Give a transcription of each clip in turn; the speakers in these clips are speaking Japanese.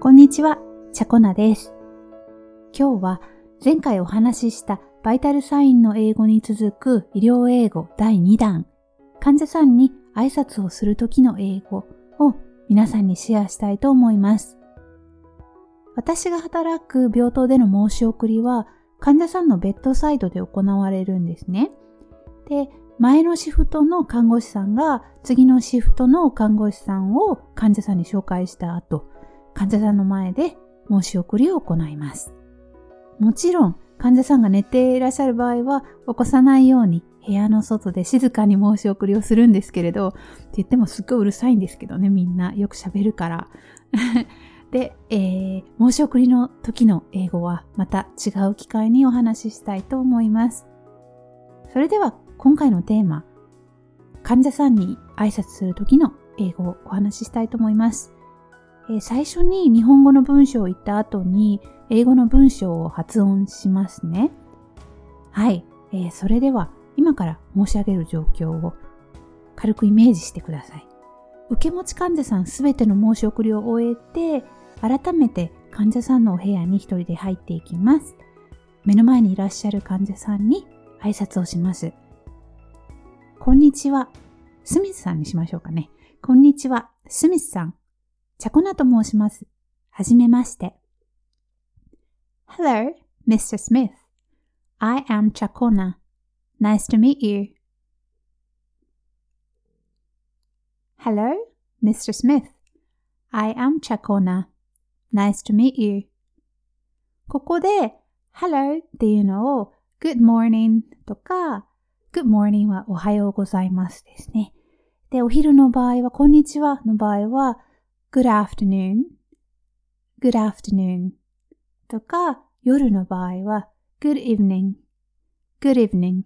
こんにちは、チャコナです。今日は前回お話ししたバイタルサインの英語に続く医療英語第2弾、患者さんに挨拶をするときの英語を皆さんにシェアしたいと思います。私が働く病棟での申し送りは患者さんのベッドサイドで行われるんですね。で、前のシフトの看護師さんが次のシフトの看護師さんを患者さんに紹介した後、患者さんの前で申し送りを行います。もちろん患者さんが寝ていらっしゃる場合は起こさないように部屋の外で静かに申し送りをするんですけれど、って言ってもすっごいうるさいんですけどね、みんなよく喋るから。で、えー、申し送りの時の英語はまた違う機会にお話ししたいと思います。それでは今回のテーマ、患者さんに挨拶する時の英語をお話ししたいと思います。えー、最初に日本語の文章を言った後に英語の文章を発音しますね。はい、えー、それでは今から申し上げる状況を軽くイメージしてください。受け持ち患者さんすべての申し送りを終えて、改めて患者さんのお部屋に一人で入っていきます。目の前にいらっしゃる患者さんに挨拶をします。こんにちは。スミスさんにしましょうかね。こんにちは。スミスさん。チャコナと申します。はじめまして。Hello, Mr. Smith. I am Chakona. Nice to meet you. Hello, Mr. Smith. I am Chakona. Nice to meet you. ここで Hello っていうのを Good morning とか Good morning はおはようございますですね。で、お昼の場合はこんにちはの場合は Good afternoon Good afternoon とか夜の場合は Good evening Good evening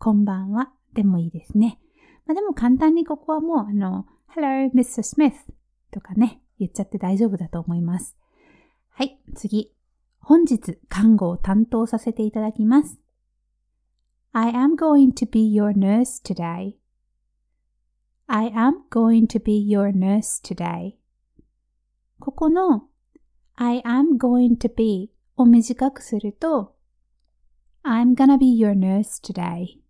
こんばんはでもいいですね。まあ、でも簡単にここはもうあの Hello Mr. Smith とかね言っちゃって大丈夫だと思います。はい、次。本日、看護を担当させていただきます。I am going to be your nurse today. I am going to be your nurse today. ここの I am going to be を短くすると I'm gonna be your nurse today.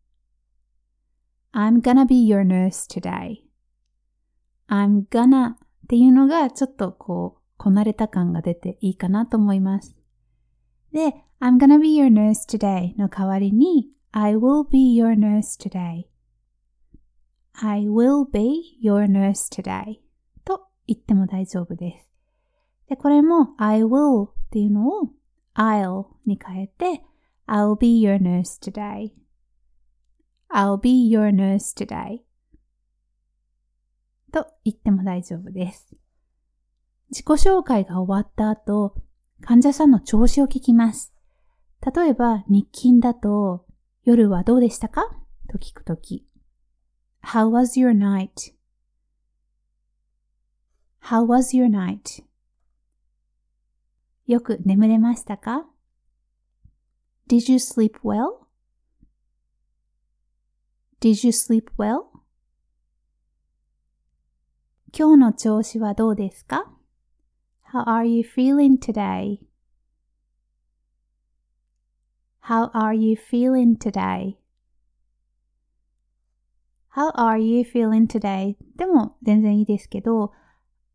I'm gonna be your nurse today. I'm gonna っていうのがちょっとこう、こなれた感が出ていいかなと思います。で、I'm gonna be your nurse today の代わりに I will be your nurse today. I will be your nurse today と言っても大丈夫です。で、これも I will っていうのを I'll に変えて I'll be your nurse today. I'll be your nurse today. と言っても大丈夫です。自己紹介が終わった後、患者さんの調子を聞きます。例えば、日勤だと、夜はどうでしたかと聞くとき。How was your night?How was your night? よく眠れましたか ?Did you sleep well?Did you sleep well? 今日の調子はどうですか ?How are you feeling today? How are you feeling today?How are you feeling today? でも全然いいですけど、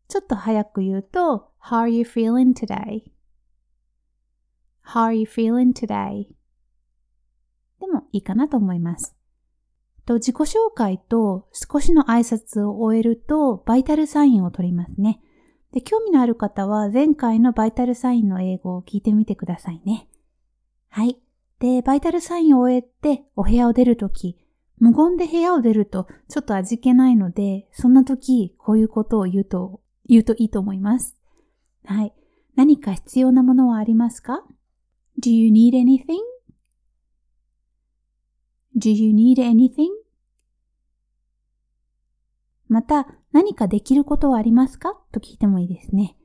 ちょっと早く言うと、How are you feeling today?How are you feeling today? でもいいかなと思います。と自己紹介と少しの挨拶を終えるとバイタルサインを取りますね。で興味のある方は前回のバイタルサインの英語を聞いてみてくださいね。はい。で、バイタルサインを終えてお部屋を出るとき、無言で部屋を出るとちょっと味気ないので、そんな時こういうことを言うと、言うといいと思います。はい。何か必要なものはありますか ?Do you need anything? Do you need anything? また、何かできることはありますか？と聞いてもいいですね。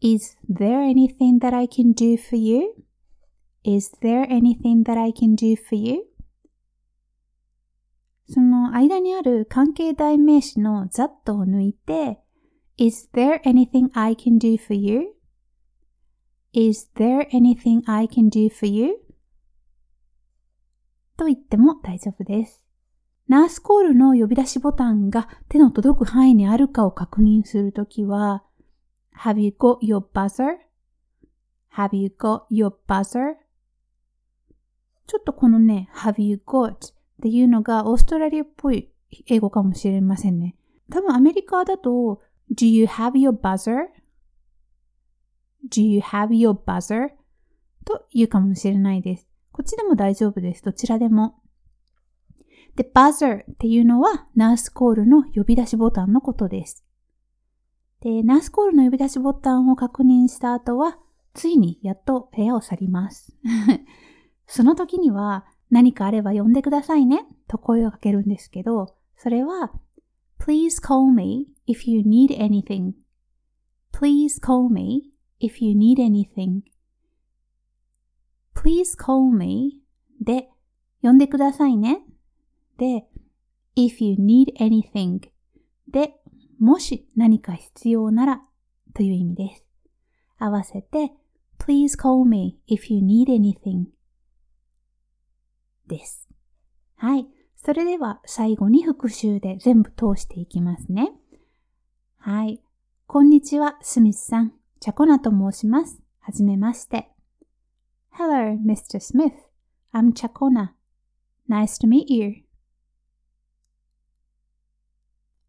Is there anything that I can do for you? Is there anything that I can do for you? その間にある関係代名詞の that を抜いて Is there anything I can do for you?Is there anything I can do for you? と言っても大丈夫です。ナースコールの呼び出しボタンが手の届く範囲にあるかを確認するときは Have you got your buzzer?Have you got your buzzer? ちょっとこのね、Have you got っていうのがオーストラリアっぽい英語かもしれませんね。多分アメリカだと Do you have your buzzer?Do you have your buzzer? と言うかもしれないです。こっちでも大丈夫です。どちらでも。で、buzzer っていうのはナースコールの呼び出しボタンのことです。で、ナースコールの呼び出しボタンを確認した後は、ついにやっと部屋を去ります。その時には、何かあれば呼んでくださいねと声をかけるんですけど、それは Please call me if you need anything. Please call me if you need anything. Please call me で呼んでくださいね。で if you need anything でもし何か必要ならという意味です。合わせて Please call me if you need anything です。はい。それでは最後に復習で全部通していきますね。はい。こんにちは、スミスさん。チャコナと申します。はじめまして。Hello, Mr. Smith. I'm Chakona. Nice to meet you.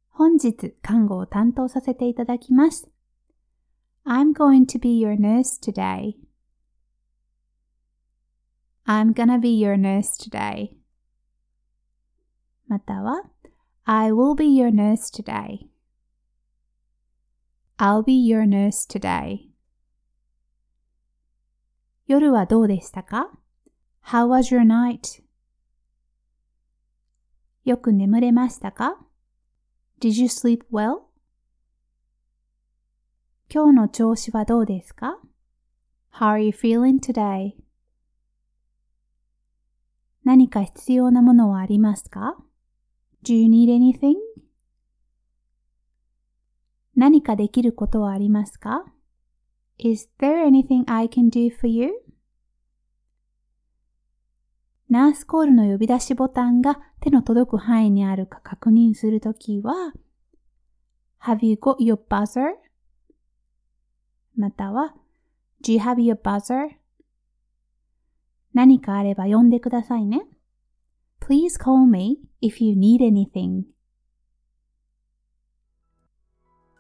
本日、看護を担当させていただきます。I'm going to be your nurse today. I'm gonna be your nurse today. または I will be your nurse today. I'll be your nurse today. 夜はどうでしたか ?How was your night? よく眠れましたか ?Did you sleep well? 今日の調子はどうですか ?How are you feeling today? 何か必要なものはありますか ?Do you need anything? 何かできることはありますか ?Is there anything I can do for you? ナースコールの呼び出しボタンが手の届く範囲にあるか確認するときは Have you got your buzzer? または Do you have your buzzer? 何かあれば呼んでくださいね。Please call me if you need anything.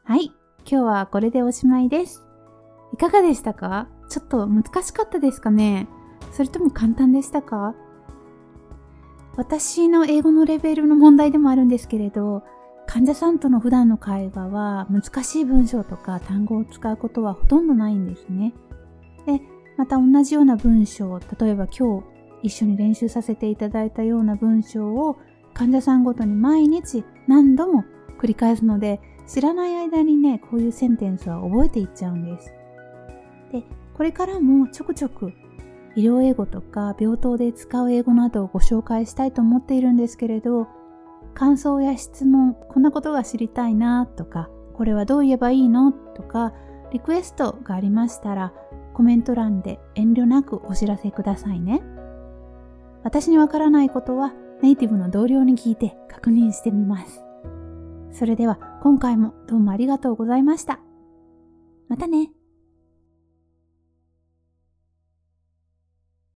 はい、今日はこれでおしまいです。いかがでしたか？ちょっと難しかったですかね？それとも簡単でしたか？私の英語のレベルの問題でもあるんですけれど、患者さんとの普段の会話は難しい文章とか単語を使うことはほとんどないんですね。で、また同じような文章、例えば今日一緒に練習させていただいたような文章を患者さんごとに毎日何度も繰り返すので知らない間にね、こういうセンテンスは覚えていっちゃうんです。で、これからもちょくちょく医療英語とか病棟で使う英語などをご紹介したいと思っているんですけれど、感想や質問、こんなことが知りたいなとか、これはどう言えばいいのとか、リクエストがありましたら、コメント欄で遠慮なくお知らせくださいね。私にわからないことはネイティブの同僚に聞いて確認してみます。それでは今回もどうもありがとうございました。またね。